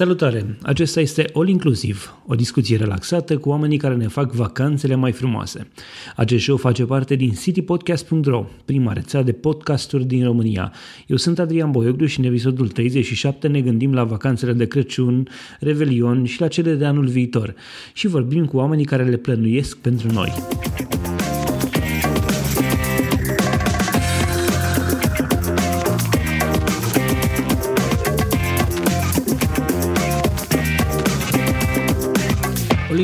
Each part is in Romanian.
Salutare! Acesta este All Inclusive, o discuție relaxată cu oamenii care ne fac vacanțele mai frumoase. Acest show face parte din citypodcast.ro, prima rețea de podcasturi din România. Eu sunt Adrian Boioglu și în episodul 37 ne gândim la vacanțele de Crăciun, Revelion și la cele de anul viitor și vorbim cu oamenii care le plănuiesc pentru noi.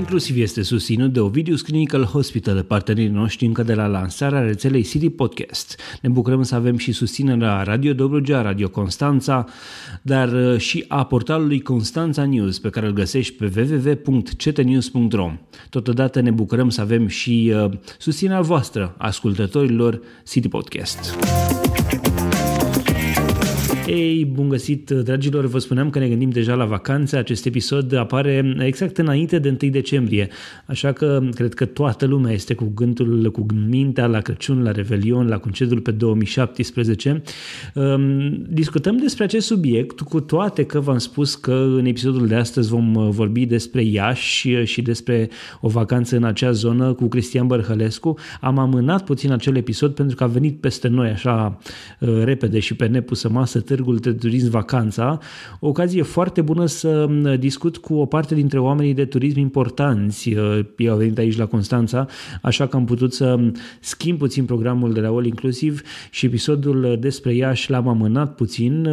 Inclusiv este susținut de Ovidius Clinical Hospital, partenerii noștri încă de la lansarea rețelei City Podcast. Ne bucurăm să avem și susținerea Radio Dobrogea, Radio Constanța, dar uh, și a portalului Constanța News, pe care îl găsești pe www.ctnews.ro. Totodată ne bucurăm să avem și uh, susținerea voastră, ascultătorilor City Podcast. Ei, bun găsit, dragilor, vă spuneam că ne gândim deja la vacanțe. Acest episod apare exact înainte de 1 decembrie, așa că cred că toată lumea este cu gândul, cu mintea la Crăciun, la Revelion, la concediul pe 2017. Ehm, discutăm despre acest subiect, cu toate că v-am spus că în episodul de astăzi vom uh, vorbi despre Iași și despre o vacanță în acea zonă cu Cristian Bărhălescu. Am amânat puțin acel episod pentru că a venit peste noi așa uh, repede și pe nepusă masă Târgul de Turism Vacanța, o ocazie foarte bună să discut cu o parte dintre oamenii de turism importanți. Ei au venit aici la Constanța, așa că am putut să schimb puțin programul de la All Inclusiv și episodul despre Iași l-am amânat puțin,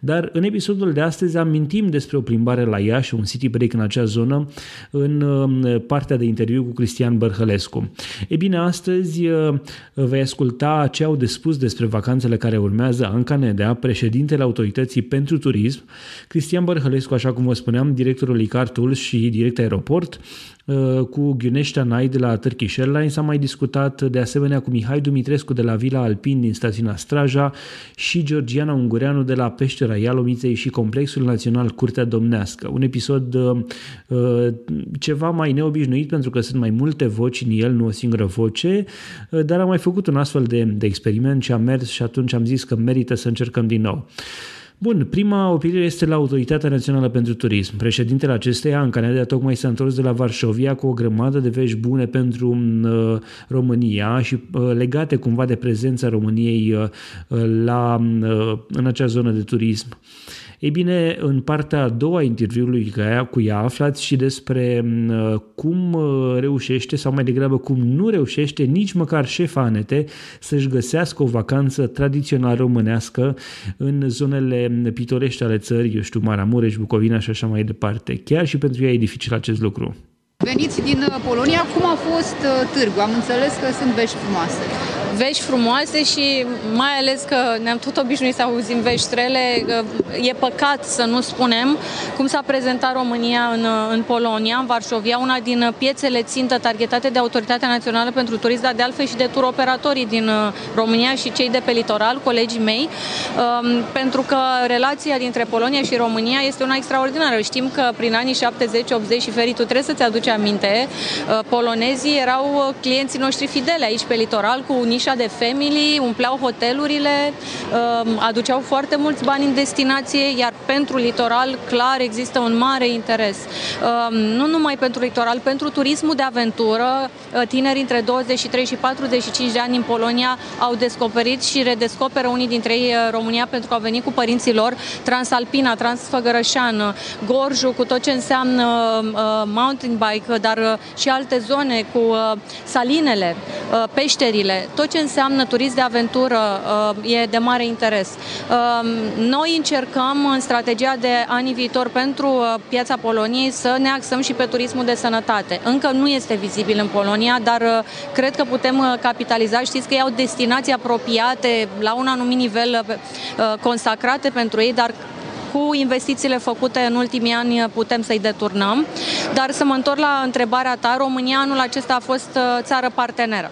dar în episodul de astăzi amintim despre o plimbare la Iași, un city break în acea zonă, în partea de interviu cu Cristian Bărhălescu. E bine, astăzi vei asculta ce au de spus despre vacanțele care urmează Anca Nedea, președinte președintele Autorității pentru Turism, Cristian Bărhălescu, așa cum vă spuneam, directorul ICAR Tools și direct aeroport, uh, cu Ghiuneștea Nai de la Turkish Airlines. Am mai discutat de asemenea cu Mihai Dumitrescu de la Vila Alpin din stațiunea Straja și Georgiana Ungureanu de la Peștera Ialomiței și Complexul Național Curtea Domnească. Un episod uh, uh, ceva mai neobișnuit pentru că sunt mai multe voci în el, nu o singură voce, dar am mai făcut un astfel de, de experiment și am mers și atunci am zis că merită să încercăm din nou. Bun, prima opinie este la Autoritatea Națională pentru Turism. Președintele acesteia, în Canada, tocmai s-a întors de la Varșovia cu o grămadă de vești bune pentru uh, România și uh, legate cumva de prezența României uh, la, uh, în acea zonă de turism. Ei bine, în partea a doua a interviului cu ea aflați și despre cum uh, reușește sau mai degrabă cum nu reușește nici măcar șefa Anete să-și găsească o vacanță tradițională românească în zonele pitorești ale țării, eu știu, Maramureș, Bucovina și așa mai departe. Chiar și pentru ea e dificil acest lucru. Veniți din uh, Polonia, cum a fost uh, târgul? Am înțeles că sunt vești frumoase vești frumoase și mai ales că ne-am tot obișnuit să auzim vești rele, e păcat să nu spunem cum s-a prezentat România în, în Polonia, în Varșovia, una din piețele țintă targetate de Autoritatea Națională pentru Turism, dar de altfel și de turoperatorii din uh, România și cei de pe litoral, colegii mei, um, pentru că relația dintre Polonia și România este una extraordinară. Știm că prin anii 70-80 și Feri, tu trebuie să-ți aduci aminte, uh, polonezii erau uh, clienții noștri fidele aici pe litoral cu niște nișa de family, umpleau hotelurile, um, aduceau foarte mulți bani în destinație, iar pentru litoral, clar, există un mare interes. Um, nu numai pentru litoral, pentru turismul de aventură, uh, tineri între 23 și 45 de ani în Polonia au descoperit și redescoperă unii dintre ei uh, România pentru că au venit cu părinții lor, Transalpina, Transfăgărășan, Gorju, cu tot ce înseamnă uh, mountain bike, dar și alte zone cu salinele, peșterile, tot ce înseamnă turism de aventură uh, e de mare interes. Um, noi încercăm în strategia de anii viitor pentru uh, piața Poloniei să ne axăm și pe turismul de sănătate. Încă nu este vizibil în Polonia, dar uh, cred că putem capitaliza. Știți că ei au destinații apropiate la un anumit nivel consacrate pentru ei, dar cu investițiile făcute în ultimii ani putem să-i deturnăm. Dar să mă întorc la întrebarea ta, România anul acesta a fost țară parteneră.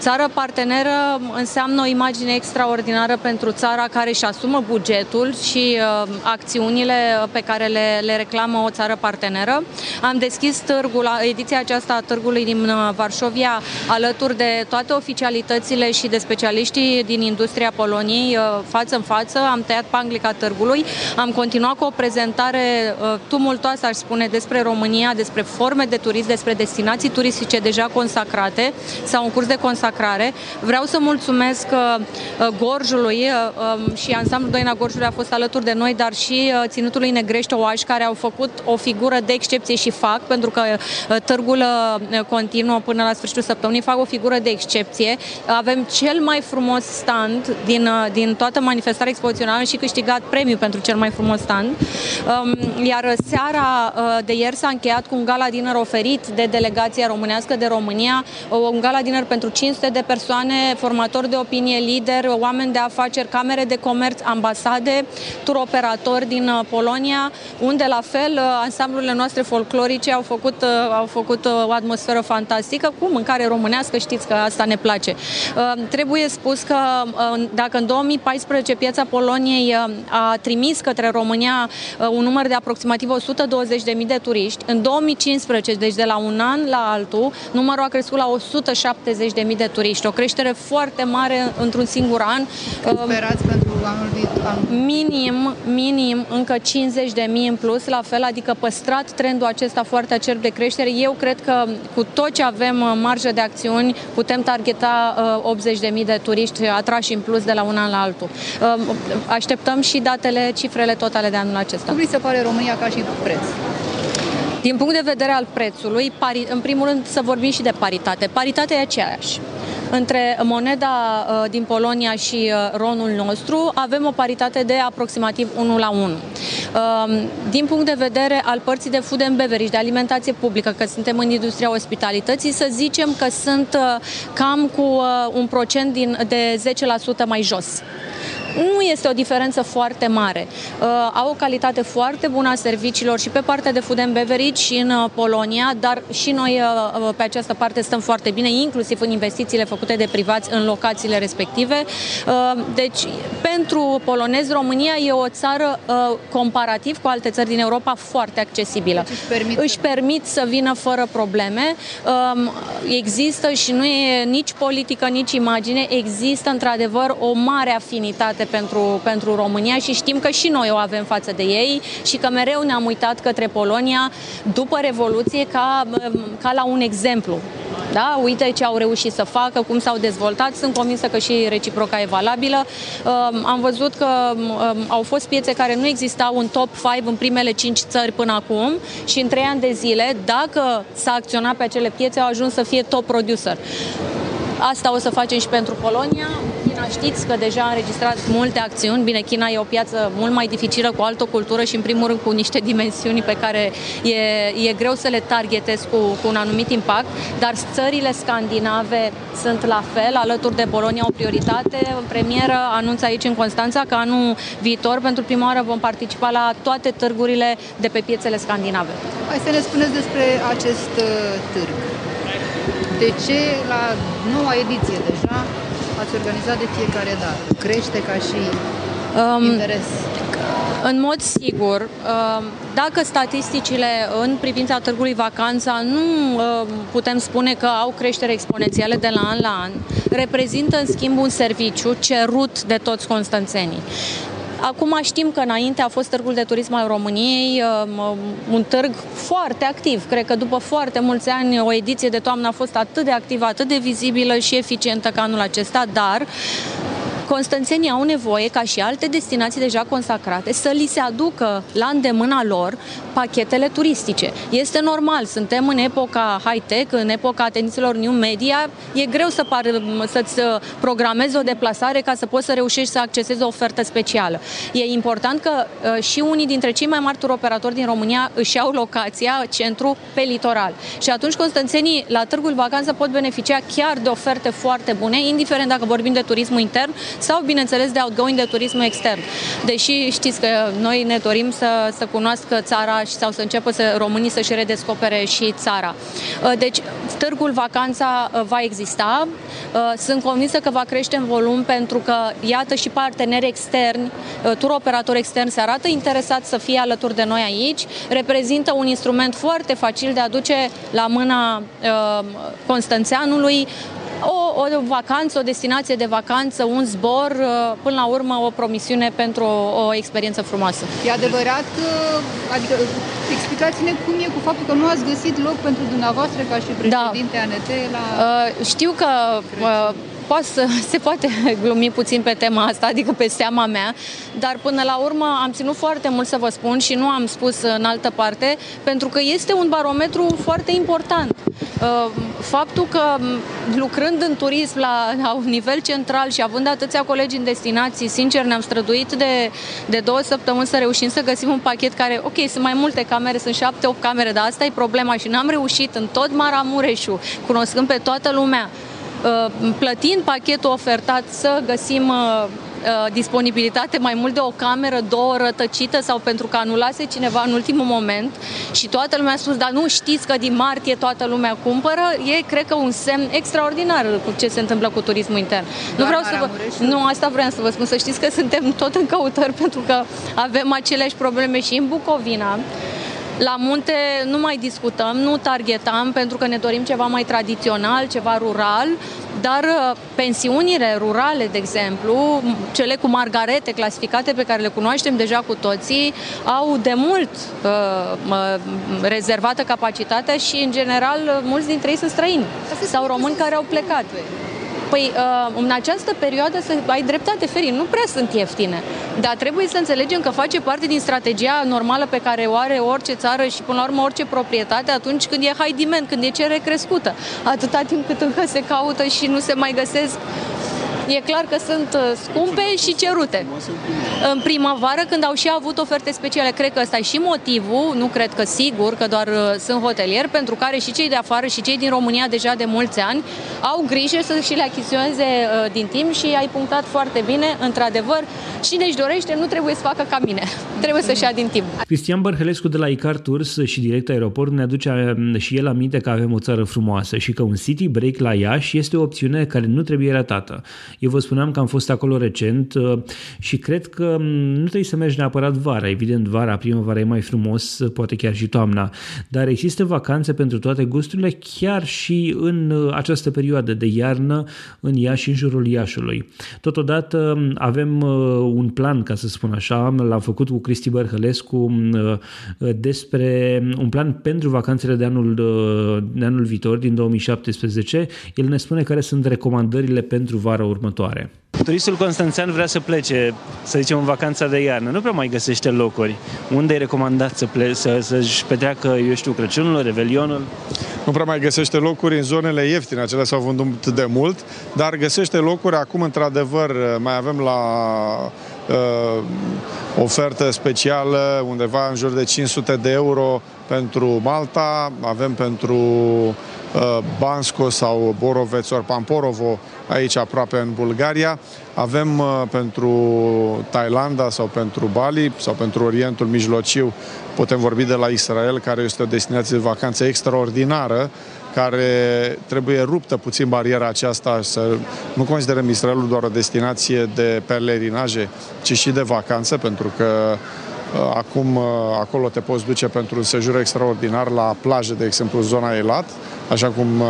Țară parteneră înseamnă o imagine extraordinară pentru țara care își asumă bugetul și uh, acțiunile pe care le, le reclamă o țară parteneră. Am deschis târgul, ediția aceasta a târgului din uh, Varșovia alături de toate oficialitățile și de specialiștii din industria Poloniei uh, față în față. Am tăiat panglica târgului, am continuat cu o prezentare uh, tumultoasă, aș spune, despre România, despre forme de turism, despre destinații turistice deja consacrate sau în curs de consacrare. Vreau să mulțumesc Gorjului um, și ansamblul Doina Gorjului a fost alături de noi, dar și Ținutului Negrești Oaș, care au făcut o figură de excepție și fac, pentru că târgul continuă până la sfârșitul săptămânii, fac o figură de excepție. Avem cel mai frumos stand din, din toată manifestarea expozițională și câștigat premiu pentru cel mai frumos stand. Um, iar seara uh, de ieri s-a încheiat cu un gala dinner oferit de delegația românească de România, un gala dinner pentru 500 de persoane, formatori de opinie, lideri, oameni de afaceri, camere de comerț, ambasade, turoperatori din uh, Polonia, unde la fel uh, ansamblurile noastre folclorice au făcut, au făcut o atmosferă fantastică, cu mâncare românească, știți că asta ne place. Trebuie spus că dacă în 2014 piața Poloniei a trimis către România un număr de aproximativ 120.000 de turiști, în 2015, deci de la un an la altul, numărul a crescut la 170.000 de turiști, o creștere foarte mare într-un singur an. Sperați pentru anul viitor? Minim, minim, încă 50.000 în plus, la fel, adică păstrat trendul acesta foarte acerb de creștere. Eu cred că cu tot ce avem uh, marjă de acțiuni, putem targeta 80.000 uh, de turiști atrași în plus de la un an la altul. Uh, așteptăm și datele, cifrele totale de anul acesta. Cum vi se pare România ca și preț? Din punct de vedere al prețului, în primul rând să vorbim și de paritate. Paritatea e aceeași între moneda uh, din Polonia și uh, ronul nostru avem o paritate de aproximativ 1 la 1. Um, din punct de vedere al părții de food and beverage, de alimentație publică, că suntem în industria ospitalității, să zicem că sunt uh, cam cu un procent din, de 10% mai jos nu este o diferență foarte mare. Uh, au o calitate foarte bună a serviciilor și pe partea de food and beverage și în uh, Polonia, dar și noi uh, pe această parte stăm foarte bine, inclusiv în investițiile făcute de privați în locațiile respective. Deci, pentru polonezi, România e o țară comparativ cu alte țări din Europa foarte accesibilă. Deci își, permit... își permit să vină fără probleme. Um, există și nu e nici politică, nici imagine, există într-adevăr o mare afinitate pentru, pentru România și știm că și noi o avem față de ei și că mereu ne-am uitat către Polonia după Revoluție ca, ca la un exemplu. Da? Uite ce au reușit să facă, cum s-au dezvoltat. Sunt convinsă că și reciproca e valabilă. Am văzut că au fost piețe care nu existau în top 5 în primele 5 țări până acum și în 3 ani de zile, dacă s-a acționat pe acele piețe, au ajuns să fie top producer. Asta o să facem și pentru Polonia. China știți că deja a înregistrat multe acțiuni. Bine, China e o piață mult mai dificilă, cu altă cultură și în primul rând cu niște dimensiuni pe care e, e greu să le targetez cu, cu un anumit impact, dar țările scandinave sunt la fel, alături de Polonia o prioritate. În premieră anunț aici în Constanța că anul viitor, pentru prima oară, vom participa la toate târgurile de pe piețele scandinave. Hai să ne spuneți despre acest uh, târg. De ce la noua ediție deja ați organizat de fiecare dată? Crește ca și um, interes? În mod sigur, um, dacă statisticile în privința târgului vacanța nu um, putem spune că au creștere exponențiale de la an la an, reprezintă în schimb un serviciu cerut de toți constanțenii. Acum știm că înainte a fost Târgul de Turism al României, um, un târg foarte activ. Cred că după foarte mulți ani o ediție de toamnă a fost atât de activă, atât de vizibilă și eficientă ca anul acesta, dar Constanțenii au nevoie, ca și alte destinații deja consacrate, să li se aducă la îndemâna lor pachetele turistice. Este normal, suntem în epoca high-tech, în epoca tendințelor new media, e greu să par, să-ți programezi o deplasare ca să poți să reușești să accesezi o ofertă specială. E important că uh, și unii dintre cei mai mari turoperatori din România își iau locația, centru, pe litoral. Și atunci constanțenii la Târgul Vacanță pot beneficia chiar de oferte foarte bune, indiferent dacă vorbim de turismul intern sau, bineînțeles, de outgoing de turism extern. Deși știți că noi ne dorim să, să cunoască țara sau să înceapă să românii să-și redescopere și țara. Deci, târgul Vacanța va exista. Sunt convinsă că va crește în volum pentru că, iată, și parteneri externi, tur operatori externi se arată interesați să fie alături de noi aici. Reprezintă un instrument foarte facil de a duce la mâna uh, Constanțeanului o, o vacanță, o destinație de vacanță, un zbor, uh, până la urmă o promisiune pentru o, o experiență frumoasă. E adevărat, adică explicați-ne cum e cu faptul că nu ați găsit loc pentru dumneavoastră ca și președinte da. ANT la... Uh, știu că uh, poate să, se poate glumi puțin pe tema asta, adică pe seama mea, dar până la urmă am ținut foarte mult să vă spun și nu am spus în altă parte, pentru că este un barometru foarte important. Uh, faptul că lucrând în turism la, la un nivel central și având atâția colegi în destinații, sincer ne-am străduit de, de două săptămâni să reușim să găsim un pachet care, ok, sunt mai multe camere, sunt șapte, opt camere, dar asta e problema și n-am reușit în tot Maramureșul, cunoscând pe toată lumea, Uh, plătind pachetul ofertat să găsim uh, uh, disponibilitate mai mult de o cameră, două rătăcită sau pentru că anulase cineva în ultimul moment. Și toată lumea a spus, dar nu știți că din martie toată lumea cumpără, e cred că un semn extraordinar cu ce se întâmplă cu turismul intern. nu vreau să vă... Nu, asta vreau să vă spun, să știți că suntem tot în căutări pentru că avem aceleași probleme și în Bucovina. La munte nu mai discutăm, nu targetăm pentru că ne dorim ceva mai tradițional, ceva rural, dar uh, pensiunile rurale, de exemplu, cele cu margarete clasificate pe care le cunoaștem deja cu toții, au de mult uh, rezervată capacitatea și, în general, mulți dintre ei sunt străini sau români care au plecat. Păi, uh, în această perioadă, să ai dreptate, Ferin, nu prea sunt ieftine. Dar trebuie să înțelegem că face parte din strategia normală pe care o are orice țară și, până la urmă, orice proprietate atunci când e high demand, când e cerere crescută. Atâta timp cât încă se caută și nu se mai găsesc e clar că sunt uh, scumpe și cerute. În primăvară, când au și avut oferte speciale, cred că ăsta e și motivul, nu cred că sigur, că doar uh, sunt hotelieri, pentru care și cei de afară și cei din România deja de mulți ani au grijă să și le achiziționeze uh, din timp și ai punctat foarte bine, într-adevăr, cine își dorește nu trebuie să facă ca mine, trebuie să-și ia din timp. Cristian Bărhălescu de la Icar Tours și direct aeroport ne aduce și el aminte că avem o țară frumoasă și că un city break la Iași este o opțiune care nu trebuie ratată. Eu vă spuneam că am fost acolo recent uh, și cred că mm, nu trebuie să mergi neapărat vara. Evident, vara, primăvara e mai frumos, uh, poate chiar și toamna, dar există vacanțe pentru toate gusturile chiar și în uh, această perioadă de iarnă în Iași și în jurul Iașului. Totodată mm, avem un plan, ca să spun așa, l-am făcut cu Cristi Bărhălescu mm, despre un plan pentru vacanțele de anul, de anul viitor, din 2017. El ne spune care sunt recomandările pentru vara următoare următoare. Turistul constanțean vrea să plece, să zicem, în vacanța de iarnă. Nu prea mai găsește locuri. Unde e recomandat să ple- să, să-și petreacă, eu știu, Crăciunul, Revelionul? Nu prea mai găsește locuri în zonele ieftine, acelea s-au vândut de mult, dar găsește locuri acum, într-adevăr, mai avem la uh, ofertă specială undeva în jur de 500 de euro pentru Malta, avem pentru uh, Bansko sau Boroveț ori Pamporovo aici aproape în Bulgaria. Avem uh, pentru Thailanda sau pentru Bali sau pentru Orientul Mijlociu, putem vorbi de la Israel, care este o destinație de vacanță extraordinară, care trebuie ruptă puțin bariera aceasta, să nu considerăm Israelul doar o destinație de pelerinaje, ci și de vacanță, pentru că uh, Acum uh, acolo te poți duce pentru un sejur extraordinar la plajă, de exemplu, zona Elat, așa cum uh,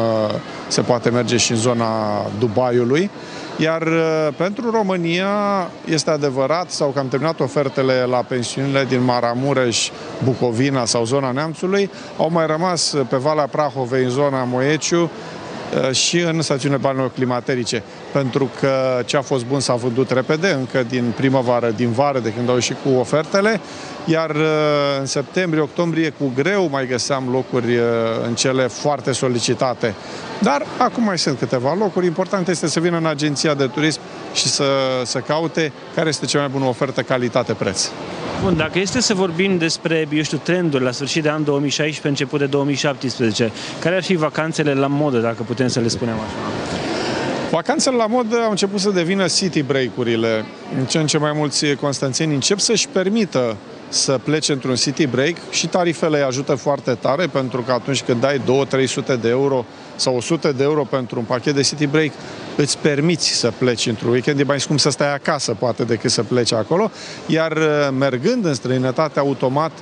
se poate merge și în zona Dubaiului. Iar uh, pentru România este adevărat, sau că am terminat ofertele la pensiunile din Maramureș, Bucovina sau zona Neamțului, au mai rămas pe Valea Prahovei, în zona Moeciu, uh, și în stațiunile balneelor climaterice, pentru că ce a fost bun s-a vândut repede, încă din primăvară, din vară, de când au ieșit cu ofertele, iar uh, în septembrie, octombrie, cu greu mai găseam locuri uh, în cele foarte solicitate. Dar acum mai sunt câteva locuri. Important este să vină în agenția de turism și să, să caute care este cea mai bună ofertă calitate-preț. Bun, dacă este să vorbim despre, eu știu, trenduri la sfârșit de an 2016, început de 2017, care ar fi vacanțele la modă, dacă putem să le spunem așa? Vacanțele la mod au început să devină city break-urile. În ce în ce mai mulți constanțeni încep să-și permită să plece într-un city break și tarifele îi ajută foarte tare pentru că atunci când dai 2-300 de euro sau 100 de euro pentru un pachet de city break, îți permiți să pleci într-un weekend. E mai scump să stai acasă, poate, decât să pleci acolo. Iar uh, mergând în străinătate, automat,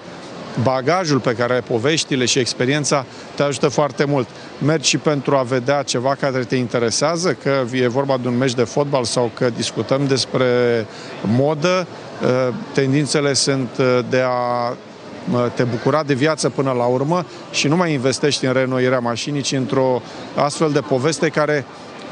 bagajul pe care ai poveștile și experiența te ajută foarte mult. Mergi și pentru a vedea ceva care te interesează, că e vorba de un meci de fotbal sau că discutăm despre modă, uh, tendințele sunt uh, de a te bucura de viață până la urmă și nu mai investești în renoirea mașinii, ci într-o astfel de poveste care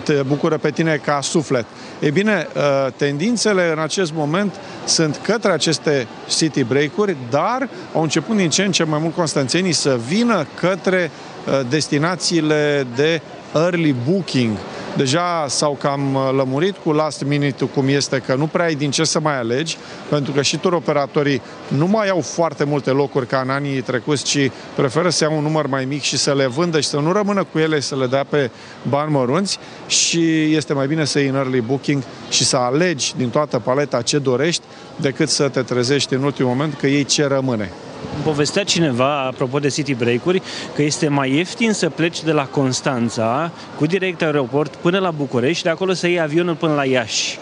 te bucură pe tine ca suflet. Ei bine, uh, tendințele în acest moment sunt către aceste city break-uri, dar au început din ce în ce mai mult constanțenii să vină către uh, destinațiile de early booking, deja s-au cam uh, lămurit cu last minute cum este că nu prea ai din ce să mai alegi, pentru că și operatorii nu mai au foarte multe locuri ca în anii trecuți, ci preferă să iau un număr mai mic și să le vândă și să nu rămână cu ele să le dea pe bani mărunți. Și este mai bine să iei în early booking și să alegi din toată paleta ce dorești decât să te trezești în ultimul moment că ei ce rămâne povestea cineva, apropo de city break-uri, că este mai ieftin să pleci de la Constanța cu direct aeroport până la București și de acolo să iei avionul până la Iași.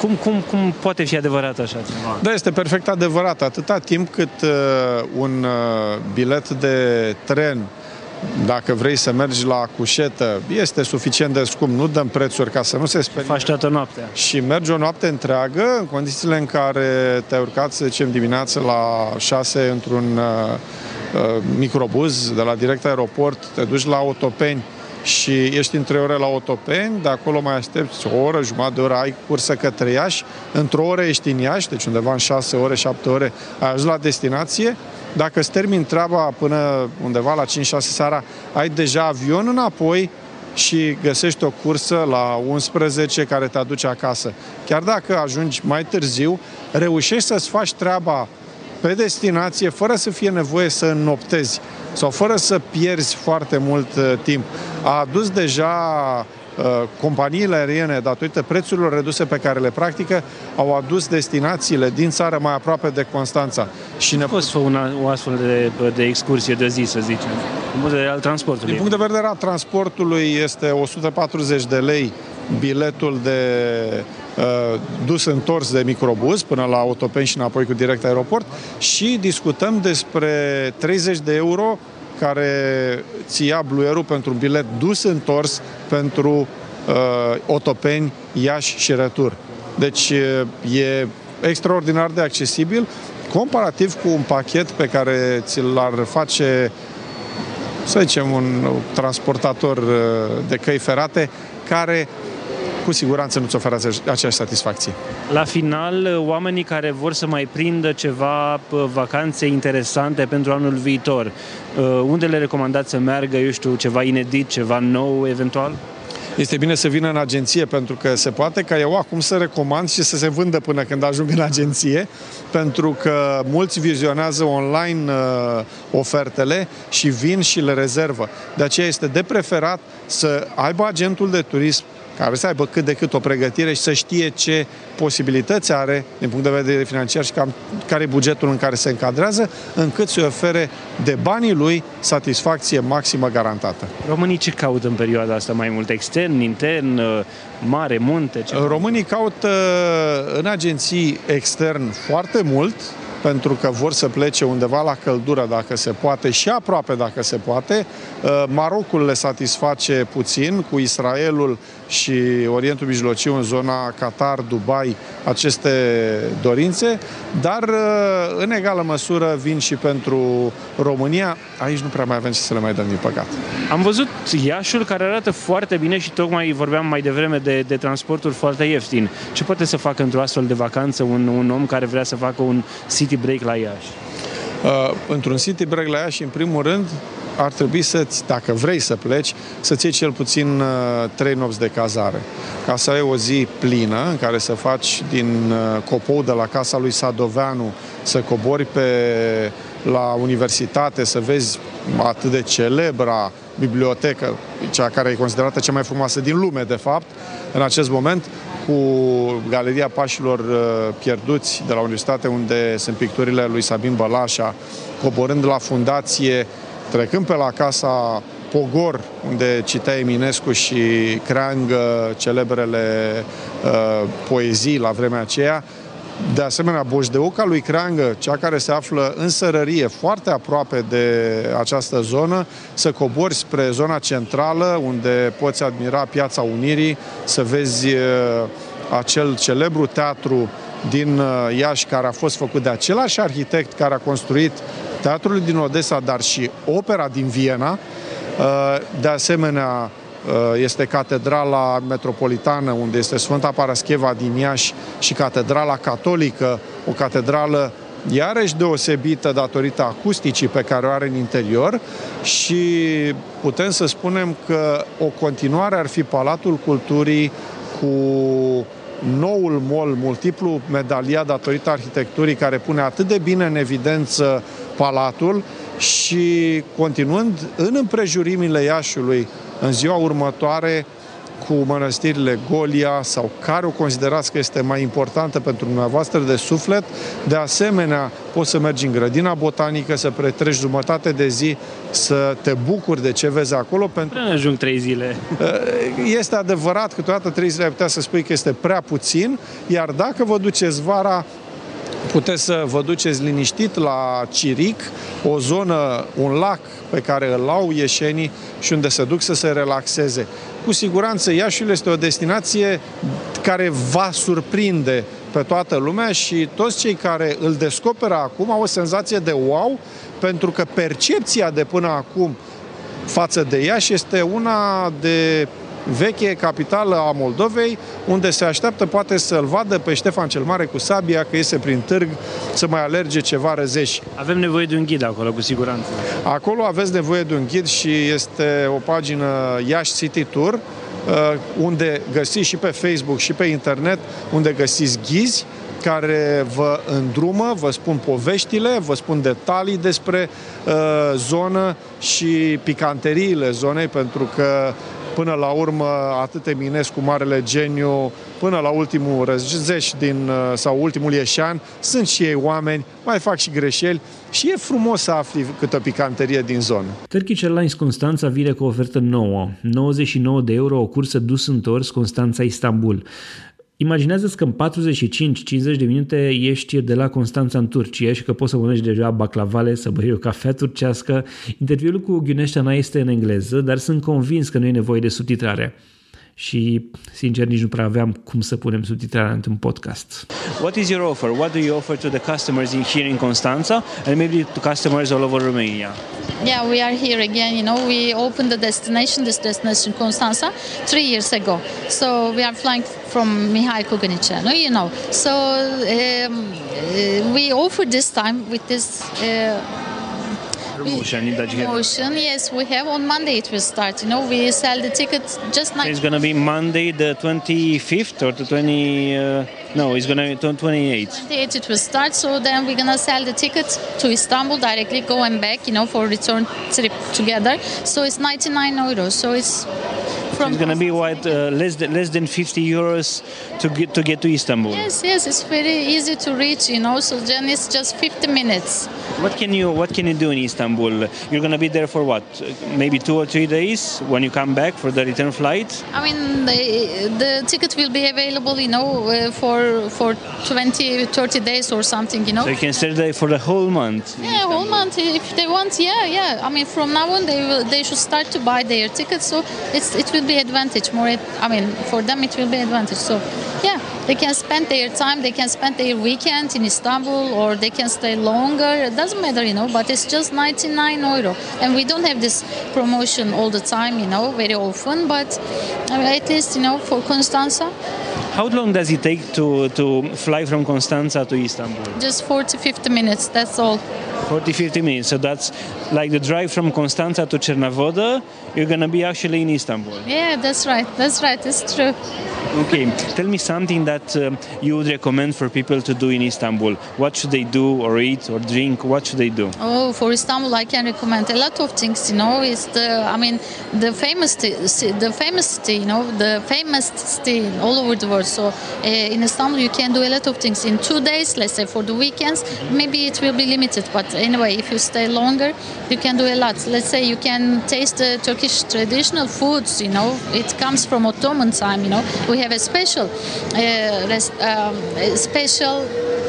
Cum, cum, cum poate fi adevărat așa ceva? Da, este perfect adevărat. Atâta timp cât uh, un uh, bilet de tren uh, dacă vrei să mergi la cușetă, este suficient de scump, nu dăm prețuri ca să nu se sperie. Faci toată noaptea. Și mergi o noapte întreagă, în condițiile în care te-ai urcat, să zicem, dimineață la 6 într-un uh, uh, microbuz de la direct aeroport, te duci la Otopeni și ești între ore la Otopeni, de acolo mai aștepți o oră, jumătate de oră, ai cursă către Iași, într-o oră ești în Iași, deci undeva în 6 ore, 7 ore ai ajuns la destinație, dacă îți termin treaba până undeva la 5-6 seara, ai deja avion înapoi și găsești o cursă la 11 care te aduce acasă. Chiar dacă ajungi mai târziu, reușești să-ți faci treaba pe destinație fără să fie nevoie să înnoptezi sau fără să pierzi foarte mult uh, timp. A adus deja Uh, companiile aeriene, datorită prețurilor reduse pe care le practică, au adus destinațiile din țară mai aproape de Constanța. Și ne... fost una, o astfel de, de excursie de zi, să zicem, din punct de vedere al transportului? Din punct de vedere al transportului este 140 de lei biletul de uh, dus întors de microbuz până la Autopen și înapoi cu direct aeroport și discutăm despre 30 de euro care ți ția bluierul pentru un bilet dus întors pentru uh, Otopeni, Iași și Retur. Deci e extraordinar de accesibil comparativ cu un pachet pe care ți-l-ar face să zicem un transportator de căi ferate care cu siguranță nu-ți oferă aceeași satisfacție. La final, oamenii care vor să mai prindă ceva vacanțe interesante pentru anul viitor, uh, unde le recomandați să meargă, eu știu, ceva inedit, ceva nou, eventual? este bine să vină în agenție, pentru că se poate ca eu acum să recomand și să se vândă până când ajung în agenție, pentru că mulți vizionează online uh, ofertele și vin și le rezervă. De aceea este de preferat să aibă agentul de turism care să aibă cât de cât o pregătire și să știe ce posibilități are din punct de vedere financiar și cam, care e bugetul în care se încadrează, încât să ofere de banii lui satisfacție maximă garantată. Românii ce caută în perioada asta mai mult? Extern, intern, mare, munte? Ce? Românii caută în agenții extern foarte mult, pentru că vor să plece undeva la căldură dacă se poate și aproape dacă se poate. Uh, Marocul le satisface puțin cu Israelul și Orientul Mijlociu în zona Qatar, Dubai, aceste dorințe, dar uh, în egală măsură vin și pentru România. Aici nu prea mai avem ce să le mai dăm, din păcat. Am văzut Iașul care arată foarte bine și tocmai vorbeam mai devreme de, de transporturi foarte ieftin. Ce poate să facă într-o astfel de vacanță un, un om care vrea să facă un city break la Iași? Uh, într-un city break la Iași, în primul rând, ar trebui să dacă vrei să pleci, să-ți iei cel puțin uh, trei nopți de cazare. Ca să ai o zi plină în care să faci din uh, copou de la casa lui Sadoveanu să cobori pe la universitate, să vezi atât de celebra bibliotecă, cea care e considerată cea mai frumoasă din lume, de fapt, în acest moment, cu Galeria Pașilor uh, Pierduți de la Universitate, unde sunt picturile lui Sabin Bălașa, coborând la fundație, trecând pe la casa Pogor, unde citea Eminescu și Creang celebrele uh, poezii la vremea aceea, de asemenea, Boșdeuca lui Creangă, cea care se află în sărărie, foarte aproape de această zonă, să cobori spre zona centrală, unde poți admira Piața Unirii, să vezi uh, acel celebru teatru din uh, Iași, care a fost făcut de același arhitect care a construit teatrul din Odessa, dar și opera din Viena. Uh, de asemenea, Uh, este Catedrala Metropolitană, unde este Sfânta Parascheva din Iași și Catedrala Catolică, o catedrală iarăși deosebită datorită acusticii pe care o are în interior și putem să spunem că o continuare ar fi Palatul Culturii cu noul mol multiplu medalia datorită arhitecturii care pune atât de bine în evidență palatul și continuând în împrejurimile Iașului în ziua următoare cu mănăstirile Golia sau care o considerați că este mai importantă pentru dumneavoastră de suflet. De asemenea, poți să mergi în grădina botanică, să petreci jumătate de zi, să te bucuri de ce vezi acolo. Pentru... Până ajung trei zile. Este adevărat, câteodată trei zile ai putea să spui că este prea puțin, iar dacă vă duceți vara, puteți să vă duceți liniștit la Ciric, o zonă, un lac pe care îl au ieșenii și unde se duc să se relaxeze. Cu siguranță Iașiul este o destinație care va surprinde pe toată lumea și toți cei care îl descoperă acum au o senzație de wow, pentru că percepția de până acum față de Iași este una de veche capitală a Moldovei, unde se așteaptă poate să-l vadă pe Ștefan cel Mare cu sabia, că iese prin târg să mai alerge ceva răzeși. Avem nevoie de un ghid acolo, cu siguranță. Acolo aveți nevoie de un ghid și este o pagină Iași City Tour, uh, unde găsiți și pe Facebook și pe internet, unde găsiți ghizi care vă îndrumă, vă spun poveștile, vă spun detalii despre uh, zonă și picanteriile zonei, pentru că până la urmă atât Eminescu, marele geniu, până la ultimul răzeș din, uh, sau ultimul ieșean, sunt și ei oameni, mai fac și greșeli și e frumos să afli câtă picanterie din zonă. Turkish Airlines Constanța vine cu o ofertă nouă, 99 de euro o cursă dus-întors Constanța-Istanbul. Imaginează-ți că în 45-50 de minute ești de la Constanța în Turcia și că poți să mănânci deja baclavale, să bei o cafea turcească. Interviul cu Ghiuneștea este în engleză, dar sunt convins că nu e nevoie de subtitrare și, sincer, nici nu prea aveam cum să punem subtitrarea într-un podcast. What is your offer? What do you offer to the customers in here in Constanța and maybe to customers all over Romania? Yeah, we are here again. You know, we opened the destination, this destination Constanța, three years ago. So we are flying from Mihail Kugniceanu, you know. So um, uh, we offer this time with this uh, promotion that you promotion, yes, we have on Monday it will start. You know, we sell the tickets just now. It's going to be Monday the 25th or the 20. Uh, no, it's going to be 28th. 28th it will start. So then we're going to sell the tickets to Istanbul directly, going back. You know, for return trip together. So it's 99 euros. So it's from it's going to be what uh, less than less than 50 euros to get to get to Istanbul. Yes, yes, it's very easy to reach. You know, so then it's just 50 minutes. What can you What can you do in Istanbul? You're going to be there for what? Maybe two or three days when you come back for the return flight. I mean, the, the ticket will be available. You know, uh, for for 20, 30 days or something. You know. So you can stay there for the whole month. Yeah, whole month if they want. Yeah, yeah. I mean, from now on they will they should start to buy their tickets. So it's it will be advantage more. I mean, for them it will be advantage. So yeah, they can spend their time. They can spend their weekend in Istanbul or they can stay longer. It doesn't matter, you know. But it's just 99 euro, and we don't have this promotion all the time, you know, very often. But I mean, at least you know for Constanza. How long does it take to, to fly from Constanza to Istanbul? Just 40 50 minutes, that's all. 40-50 minutes. So that's like the drive from Constanza to Chernavoda. You're gonna be actually in Istanbul. Yeah, that's right. That's right. It's true. Okay, tell me something that um, you would recommend for people to do in Istanbul. What should they do, or eat, or drink? What should they do? Oh, for Istanbul, I can recommend a lot of things. You know, it's the I mean the famous the famous city. You know, the famous city all over the world. So uh, in Istanbul, you can do a lot of things in two days. Let's say for the weekends, maybe it will be limited. But anyway, if you stay longer, you can do a lot. Let's say you can taste the Turkish traditional foods. You know, it comes from Ottoman time. You know, we have a special, uh, um, special,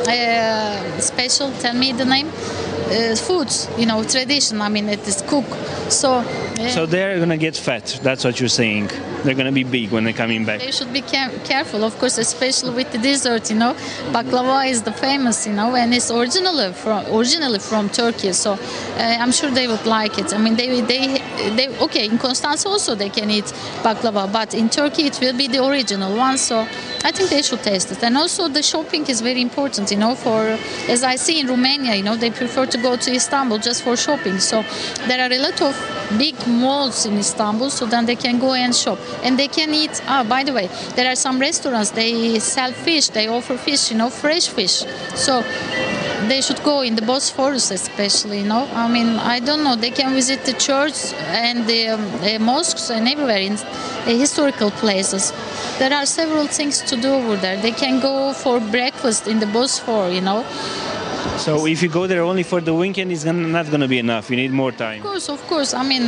uh, special. Tell me the name. Uh, foods, you know, tradition. I mean, it is cook. So. so they're gonna get fat. That's what you're saying. They're gonna be big when they're coming back. They should be care- careful, of course, especially with the dessert. You know, baklava is the famous, you know, and it's originally from originally from Turkey. So uh, I'm sure they would like it. I mean, they they they okay in Constance also they can eat baklava, but in Turkey it will be the original one. So I think they should taste it. And also the shopping is very important. You know, for as I see in Romania, you know, they prefer to go to Istanbul just for shopping. So there are a lot of big malls in Istanbul, so then they can go and shop and they can eat. Ah, by the way, there are some restaurants they sell fish. They offer fish, you know, fresh fish. So they should go in the Bosphorus, especially. You know, I mean, I don't know. They can visit the church and the, um, the mosques and everywhere in uh, historical places. There are several things to do over there. They can go for breakfast in the Bosphor. You know. So if you go there only for the weekend, it's not going to be enough. You need more time. Of course, of course. I mean,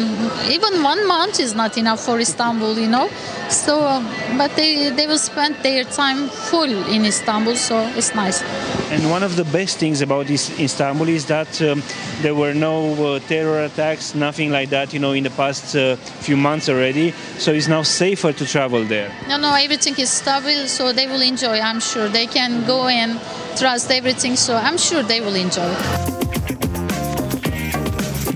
even one month is not enough for Istanbul, you know. So, uh, but they they will spend their time full in Istanbul, so it's nice. And one of the best things about this Istanbul is that um, there were no uh, terror attacks, nothing like that, you know, in the past uh, few months already. So it's now safer to travel there. No, no, everything is stable, so they will enjoy. I'm sure they can go and trust everything, so I'm sure they will enjoy.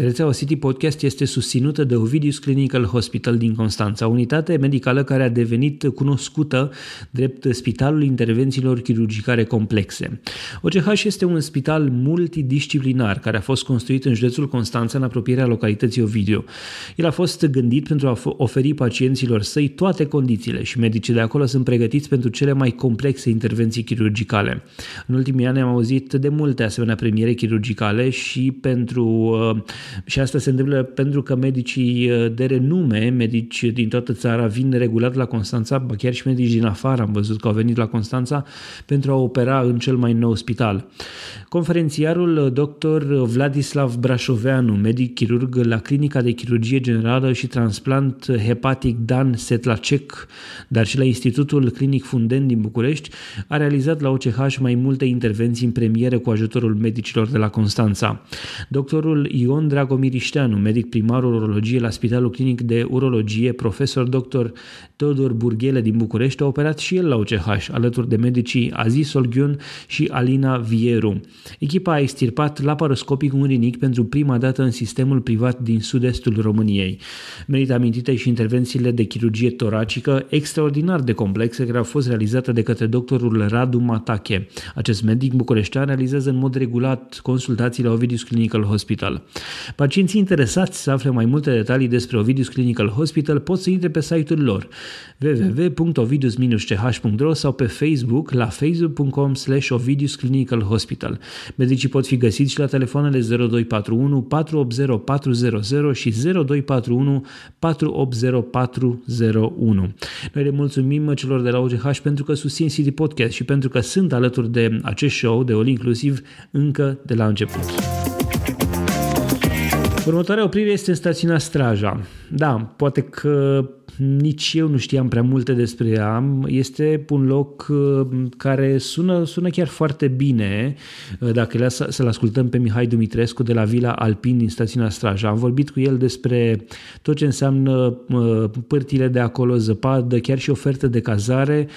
Rețeaua City Podcast este susținută de Ovidius Clinical Hospital din Constanța, unitate medicală care a devenit cunoscută drept Spitalul Intervențiilor Chirurgicare Complexe. OCH este un spital multidisciplinar care a fost construit în județul Constanța în apropierea localității Ovidiu. El a fost gândit pentru a oferi pacienților săi toate condițiile și medicii de acolo sunt pregătiți pentru cele mai complexe intervenții chirurgicale. În ultimii ani am auzit de multe asemenea premiere chirurgicale și pentru uh, și asta se întâmplă pentru că medicii uh, de renume, medici din toată țara, vin regulat la Constanța, chiar și medici din afară am văzut că au venit la Constanța pentru a opera în cel mai nou spital. Conferențiarul uh, dr. Vladislav Brașoveanu, medic chirurg la Clinica de Chirurgie Generală și Transplant Hepatic Dan Setlacek, dar și la Institutul Clinic Funden din București, a realizat la OCH mai multe intervenții în premieră cu ajutorul medicilor de la Constanța. Doctorul Ion Dragomir Ișteanu, medic primar urologie la Spitalul Clinic de Urologie, profesor dr. Teodor Burghele din București, a operat și el la OCH, alături de medicii Aziz Solghiun și Alina Vieru. Echipa a extirpat laparoscopic un rinic pentru prima dată în sistemul privat din sud-estul României. Merită amintite și intervențiile de chirurgie toracică extraordinar de complexe care au fost realizate de către doctorul Radu Matache. Acest medic bucureștean realizează în mod regulat consultații la Ovidius Clinical Hospital. Pacienții interesați să afle mai multe detalii despre Ovidius Clinical Hospital pot să intre pe site-ul lor www.ovidius-ch.ro sau pe Facebook la facebook.com slash Ovidius Clinical Hospital. Medicii pot fi găsiți și la telefoanele 0241 480 400 și 0241 480 401. Noi le mulțumim celor de la OGH pentru că susțin City Podcast și pentru că sunt alături de acest show de All Inclusiv încă de la început. Următoarea oprire este în stațiunea Straja. Da, poate că nici eu nu știam prea multe despre ea. Este un loc uh, care sună, sună chiar foarte bine uh, dacă le să-l ascultăm pe Mihai Dumitrescu de la Vila Alpin din stațiunea Straja. Am vorbit cu el despre tot ce înseamnă uh, părtile de acolo, zăpadă, chiar și ofertă de cazare,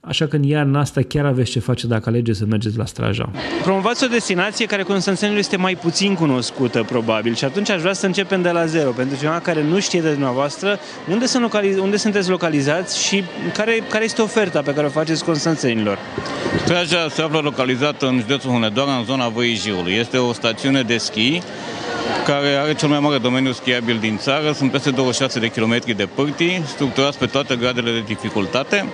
așa că în iarna asta chiar aveți ce face dacă alegeți să mergeți la Straja. Promovați o destinație care Constanțenilor este mai puțin cunoscută, probabil, și atunci aș vrea să începem de la zero. Pentru cineva care nu știe de dumneavoastră, unde sunt localități localiz- unde sunteți localizați și care, care este oferta pe care o faceți constanțenilor? Straja se află localizată în județul Hunedoara, în zona Văii Jiului. Este o stațiune de schi care are cel mai mare domeniu schiabil din țară. Sunt peste 26 de kilometri de pârtii, structurați pe toate gradele de dificultate.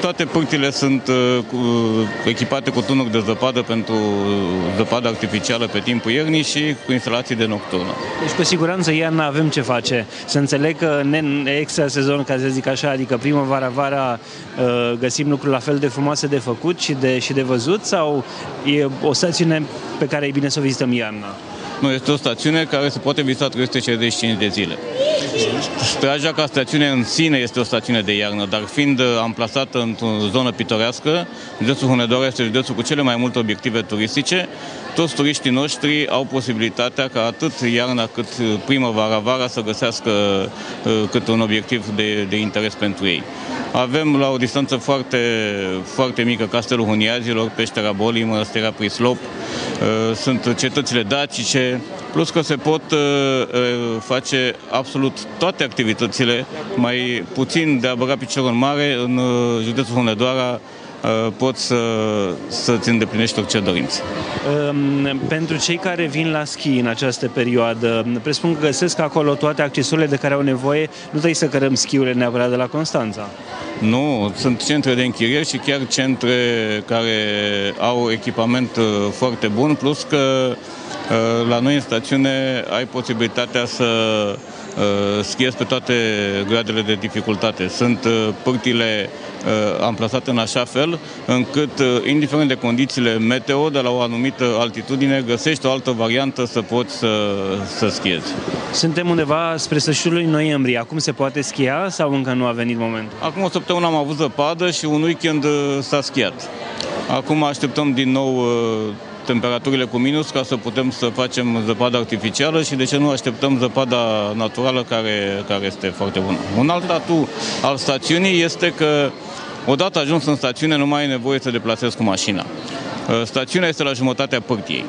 Toate pârtile sunt uh, cu, echipate cu tunuri de zăpadă pentru zăpadă artificială pe timpul iernii și cu instalații de nocturnă. Deci cu siguranță iarna avem ce face. Să înțeleg că ne extra sezon, ca să zic așa, adică primăvara, vara uh, găsim lucruri la fel de frumoase de făcut și de, și de văzut sau e o stațiune pe care e bine să o vizităm iarna? Nu, este o stațiune care se poate vizita 365 de zile. Straja ca stațiune în sine este o stațiune de iarnă, dar fiind amplasată într-o zonă pitorească, județul Hunedoara este județul cu cele mai multe obiective turistice, toți turiștii noștri au posibilitatea ca atât iarna cât primăvara, vara să găsească uh, cât un obiectiv de, de interes pentru ei. Avem la o distanță foarte, foarte mică Castelul Huniazilor, Peștera Bolii, Mănăstirea Prislop, uh, sunt cetățile dacice, plus că se pot uh, face absolut toate activitățile, mai puțin de a băga piciorul în mare în județul Hunedoara, Uh, poți să, să-ți îndeplinești orice dorință. Um, pentru cei care vin la schi în această perioadă, presupun că găsesc acolo toate accesurile de care au nevoie, nu trebuie să cărăm schiurile neapărat de la Constanța. Nu, sunt centre de închiriere și chiar centre care au echipament uh, foarte bun, plus că uh, la noi în stațiune ai posibilitatea să schiezi pe toate gradele de dificultate. Sunt părtile Uh, amplasat în așa fel încât, uh, indiferent de condițiile meteo, de la o anumită altitudine, găsești o altă variantă să poți să, să schiezi. Suntem undeva spre sfârșitul lui noiembrie. Acum se poate schia sau încă nu a venit momentul? Acum o săptămână am avut zăpadă și un weekend uh, s-a schiat. Acum așteptăm din nou temperaturile cu minus ca să putem să facem zăpadă artificială și de ce nu așteptăm zăpada naturală care, care este foarte bună. Un alt atu al stațiunii este că Odată ajuns în stațiune, nu mai ai nevoie să deplasezi cu mașina. Uh, stațiunea este la jumătatea părtiei.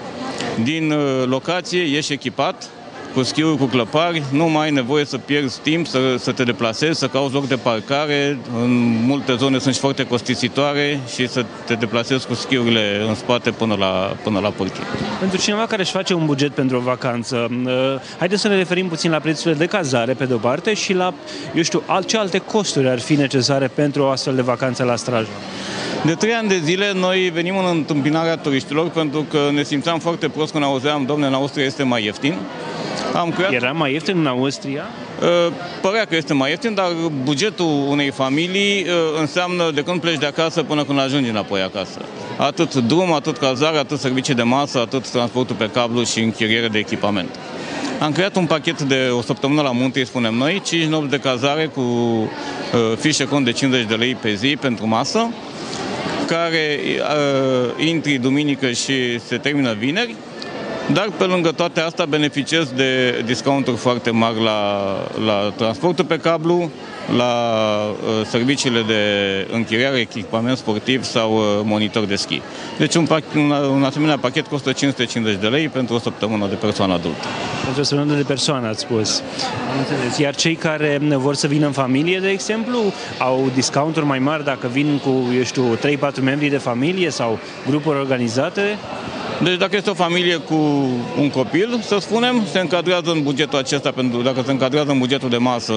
Din uh, locație ești echipat, cu schiuri, cu clăpari, nu mai ai nevoie să pierzi timp, să, să te deplasezi, să cauți loc de parcare. În multe zone sunt și foarte costisitoare și să te deplasezi cu schiurile în spate până la, până la pârtie. Pentru cineva care își face un buget pentru o vacanță, uh, haideți să ne referim puțin la prețurile de cazare, pe de-o parte, și la, eu știu, ce alte costuri ar fi necesare pentru o astfel de vacanță la Straja. De trei ani de zile noi venim în întâmpinarea turiștilor pentru că ne simțeam foarte prost când auzeam, domne, în Austria este mai ieftin. Am creat... Era mai ieftin în Austria? Uh, părea că este mai ieftin, dar bugetul unei familii uh, înseamnă de când pleci de acasă până când ajungi înapoi acasă. Atât drum, atât cazare, atât servicii de masă, atât transportul pe cablu și închiriere de echipament. Am creat un pachet de o săptămână la munte, spunem noi, 5 nopți de cazare cu uh, fișe cont de 50 de lei pe zi pentru masă, care uh, intri duminică și se termină vineri, dar pe lângă toate astea beneficiez de discounturi foarte mari la, la transportul pe cablu, la uh, serviciile de închiriare, echipament sportiv sau uh, monitor de schi. Deci un, un, un asemenea pachet costă 550 de lei pentru o săptămână de persoană adultă. Pentru o săptămână de persoană, ați spus. Înțeles. Iar cei care vor să vină în familie, de exemplu, au discounturi mai mari dacă vin cu, eu știu, 3-4 membri de familie sau grupuri organizate? Deci dacă este o familie cu un copil, să spunem, se încadrează în bugetul acesta, pentru dacă se încadrează în bugetul de masă,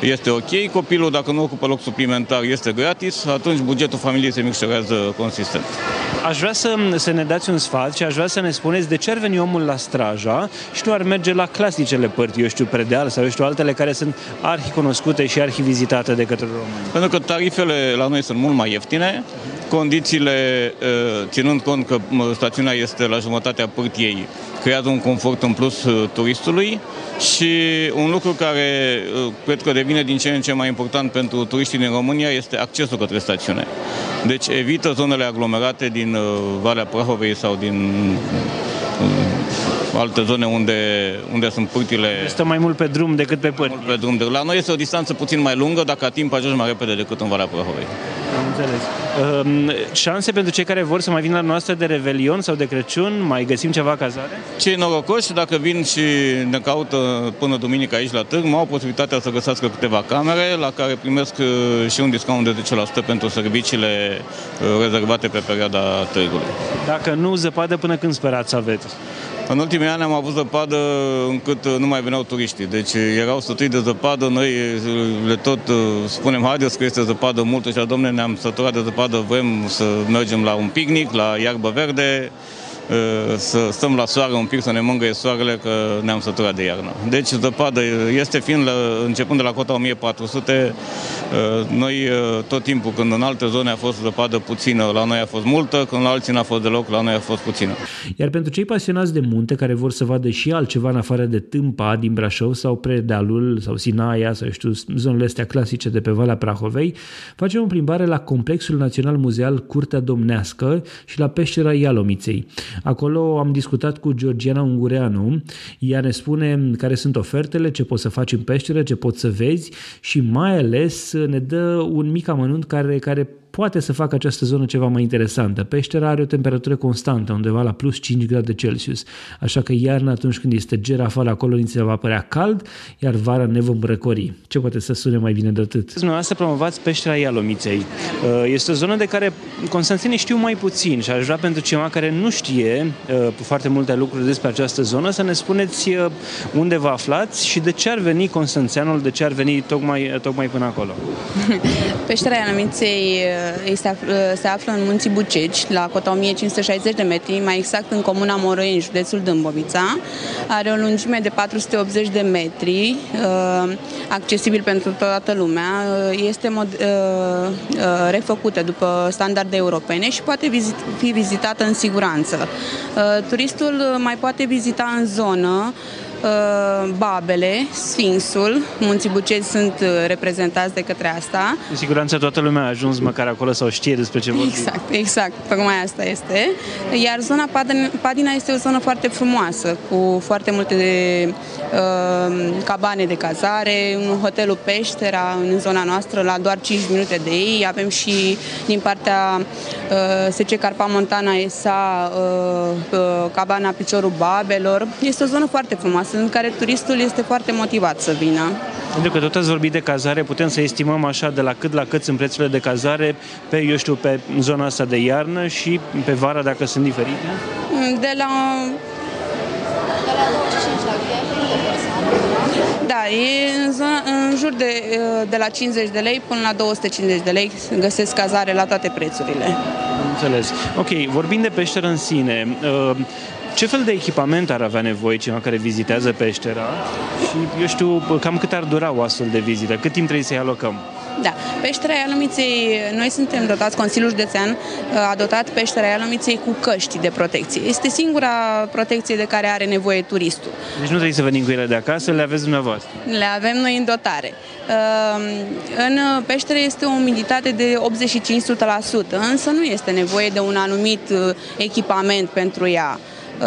este ok. Copilul, dacă nu ocupă loc suplimentar, este gratis, atunci bugetul familiei se micșorează consistent. Aș vrea să, să ne dați un sfat și aș vrea să ne spuneți de ce ar veni omul la Straja și nu ar merge la clasicele părți, eu știu, Predeal sau eu știu, altele care sunt arhi-cunoscute și arhi-vizitate de către români. Pentru că tarifele la noi sunt mult mai ieftine, condițiile, ă, ținând cont că stațiunea este la jumătatea pârtiei, creează un confort în plus ă, turistului și un lucru care ă, cred că devine din ce în ce mai important pentru turiștii din România este accesul către stațiune. Deci evită zonele aglomerate din Valea Prahovei sau din alte zone unde, unde sunt pârtile... Este mai mult pe drum decât pe pârti. Pe drum. De, la noi este o distanță puțin mai lungă, dacă a timp ajungi mai repede decât în Valea Prahovei. Am înțeles. Uh, șanse pentru cei care vor să mai vină la noastră de Revelion sau de Crăciun? Mai găsim ceva cazare? Cei norocoși, dacă vin și ne caută până duminică aici la târg, au posibilitatea să găsească câteva camere la care primesc uh, și un discount de 10% pentru serviciile uh, rezervate pe perioada târgului. Dacă nu zăpadă, până când sperați să aveți? În ultimii ani am avut zăpadă încât nu mai veneau turiștii. Deci erau sătui de zăpadă, noi le tot uh, spunem, haideți că este zăpadă multă și domne, ne-am săturat de zăpadă, vrem să mergem la un picnic, la iarbă verde, Uh, să stăm la soare un pic, să ne mângâie soarele, că ne-am săturat de iarnă. Deci zăpadă este fiind, la, începând de la cota 1400, uh, noi uh, tot timpul când în alte zone a fost zăpadă puțină, la noi a fost multă, când la alții n-a fost deloc, la noi a fost puțină. Iar pentru cei pasionați de munte care vor să vadă și altceva în afară de Tâmpa din Brașov sau Predealul sau Sinaia sau știu zonele astea clasice de pe Valea Prahovei, facem o plimbare la Complexul Național Muzeal Curtea Domnească și la peștera Ialomiței. Acolo am discutat cu Georgiana Ungureanu, ea ne spune care sunt ofertele, ce poți să faci în peșteră, ce poți să vezi și mai ales ne dă un mic amănunt care, care poate să facă această zonă ceva mai interesantă. Peștera are o temperatură constantă, undeva la plus 5 grade Celsius, așa că iarna atunci când este ger afară acolo ni se va părea cald, iar vara ne vom răcori. Ce poate să sune mai bine de atât? Dumneavoastră promovați peștera Ialomiței. Uh, este o zonă de care constanțenii știu mai puțin și aș vrea pentru cineva care nu știe uh, foarte multe lucruri despre această zonă să ne spuneți uh, unde vă aflați și de ce ar veni Constanțeanul, de ce ar veni tocmai, tocmai până acolo. Peștera Ialomiței este, se află în Munții Buceci, la cota 1560 de metri, mai exact în comuna Moroi, în județul Dâmbovița. Are o lungime de 480 de metri, uh, accesibil pentru toată lumea. Uh, este mod, uh, refăcută după standarde europene și poate vizit, fi vizitată în siguranță. Turistul mai poate vizita în zonă Uh, Babele, Sfinxul, Munții Buceti sunt uh, reprezentați de către asta. În siguranță toată lumea a ajuns măcar acolo sau știe despre ce vorbim. Exact, exact, tocmai asta este. Iar zona Padina este o zonă foarte frumoasă, cu foarte multe de, uh, cabane de cazare, un hotelul Peștera în zona noastră, la doar 5 minute de ei. Avem și din partea uh, SC Carpa Montana ESA, uh, uh, cabana Piciorul Babelor. Este o zonă foarte frumoasă în care turistul este foarte motivat să vină. Pentru că tot ați vorbit de cazare, putem să estimăm așa de la cât la cât sunt prețurile de cazare pe, eu știu, pe zona asta de iarnă și pe vara dacă sunt diferite? De la de la 25 la da, e în, zona, în jur de, de la 50 de lei până la 250 de lei găsesc cazare la toate prețurile. Înțeles. Ok, vorbind de peșteră în sine, uh, ce fel de echipament ar avea nevoie cineva care vizitează peștera și, eu știu, cam cât ar dura o astfel de vizită? Cât timp trebuie să-i alocăm? Da, peștera Ialomiței, noi suntem dotați, Consiliul Județean a dotat peștera Ialomiței cu căști de protecție. Este singura protecție de care are nevoie turistul. Deci nu trebuie să venim cu ele de acasă, le aveți dumneavoastră? Le avem noi în dotare. În peșteră este o umiditate de 85%, însă nu este nevoie de un anumit uh, echipament pentru ea. Uh,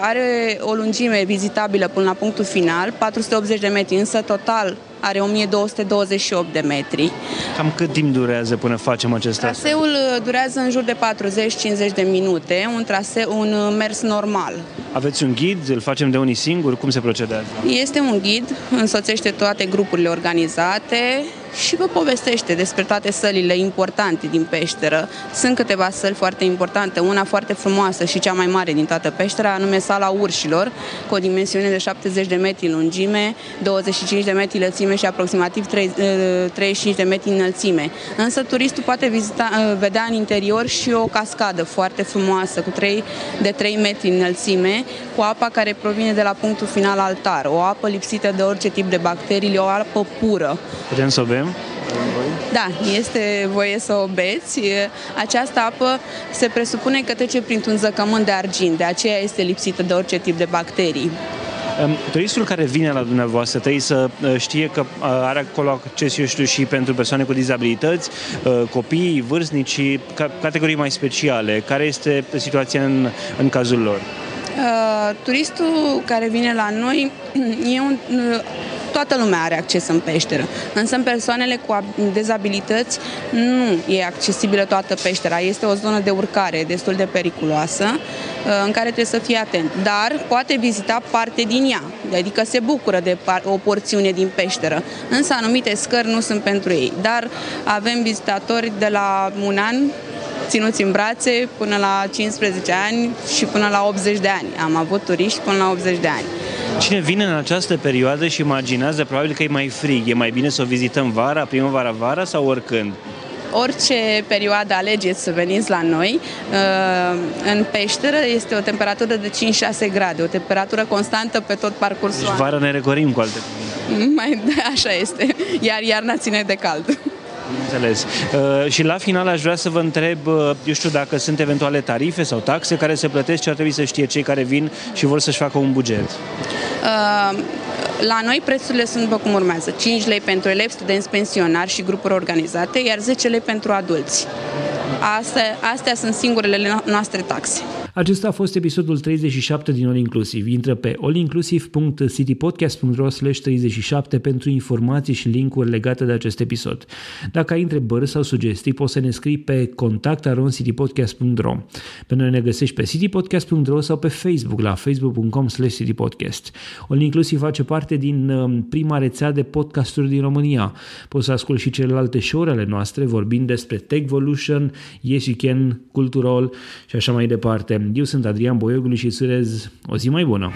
are o lungime vizitabilă până la punctul final, 480 de metri, însă total are 1228 de metri. Cam cât timp durează până facem acest Traseul uh, durează în jur de 40-50 de minute, un traseu, un uh, mers normal. Aveți un ghid? Îl facem de unii singuri? Cum se procedează? Este un ghid, însoțește toate grupurile organizate, și vă povestește despre toate sălile importante din peșteră. Sunt câteva săli foarte importante, una foarte frumoasă și cea mai mare din toată peștera, anume sala urșilor, cu o dimensiune de 70 de metri lungime, 25 de metri lățime și aproximativ 35 eh, de metri înălțime. Însă turistul poate vizita, eh, vedea în interior și o cascadă foarte frumoasă, cu 3, de 3 metri înălțime, cu apa care provine de la punctul final altar, o apă lipsită de orice tip de bacterii, o apă pură. Putem să o bem? Da, este voie să o beți. Această apă se presupune că trece printr-un zăcământ de argint, de aceea este lipsită de orice tip de bacterii. Turistul care vine la dumneavoastră trebuie să uh, știe că uh, are acolo acces, eu știu, și pentru persoane cu dizabilități, uh, copii, vârstnici, categorii mai speciale. Care este situația în, în cazul lor? Uh, turistul care vine la noi e un, uh, toată lumea are acces în peșteră, însă în persoanele cu dezabilități nu e accesibilă toată peștera. Este o zonă de urcare destul de periculoasă uh, în care trebuie să fie atent, dar poate vizita parte din ea, adică se bucură de o porțiune din peșteră, însă anumite scări nu sunt pentru ei, dar avem vizitatori de la un an ținuți în brațe până la 15 ani și până la 80 de ani. Am avut turiști până la 80 de ani. Cine vine în această perioadă și imaginează probabil că e mai frig, e mai bine să o vizităm vara, primăvara, vara sau oricând? orice perioadă alegeți să veniți la noi, uh, în peșteră este o temperatură de 5-6 grade, o temperatură constantă pe tot parcursul deci vara ne recorim cu alte Mai, Așa este, iar iarna ține de cald. Înțeles. Uh, și la final aș vrea să vă întreb, uh, eu știu, dacă sunt eventuale tarife sau taxe care se plătesc, ce ar trebui să știe cei care vin și vor să-și facă un buget. Uh, la noi prețurile sunt după cum urmează. 5 lei pentru elevi, studenți pensionari și grupuri organizate, iar 10 lei pentru adulți. Astea, astea sunt singurele noastre taxe. Acesta a fost episodul 37 din All Inclusive. Intră pe allinclusive.citypodcast.ro 37 pentru informații și linkuri legate de acest episod. Dacă ai întrebări sau sugestii, poți să ne scrii pe contactaroncitypodcast.ro. Pe noi ne găsești pe citypodcast.ro sau pe Facebook la facebook.com citypodcast. All Inclusive face parte din um, prima rețea de podcasturi din România. Poți să asculti și celelalte show ale noastre vorbind despre Techvolution, Yes You Can, Cultural și așa mai departe. Eu sunt Adrian Boioglu și îți urez o zi mai bună!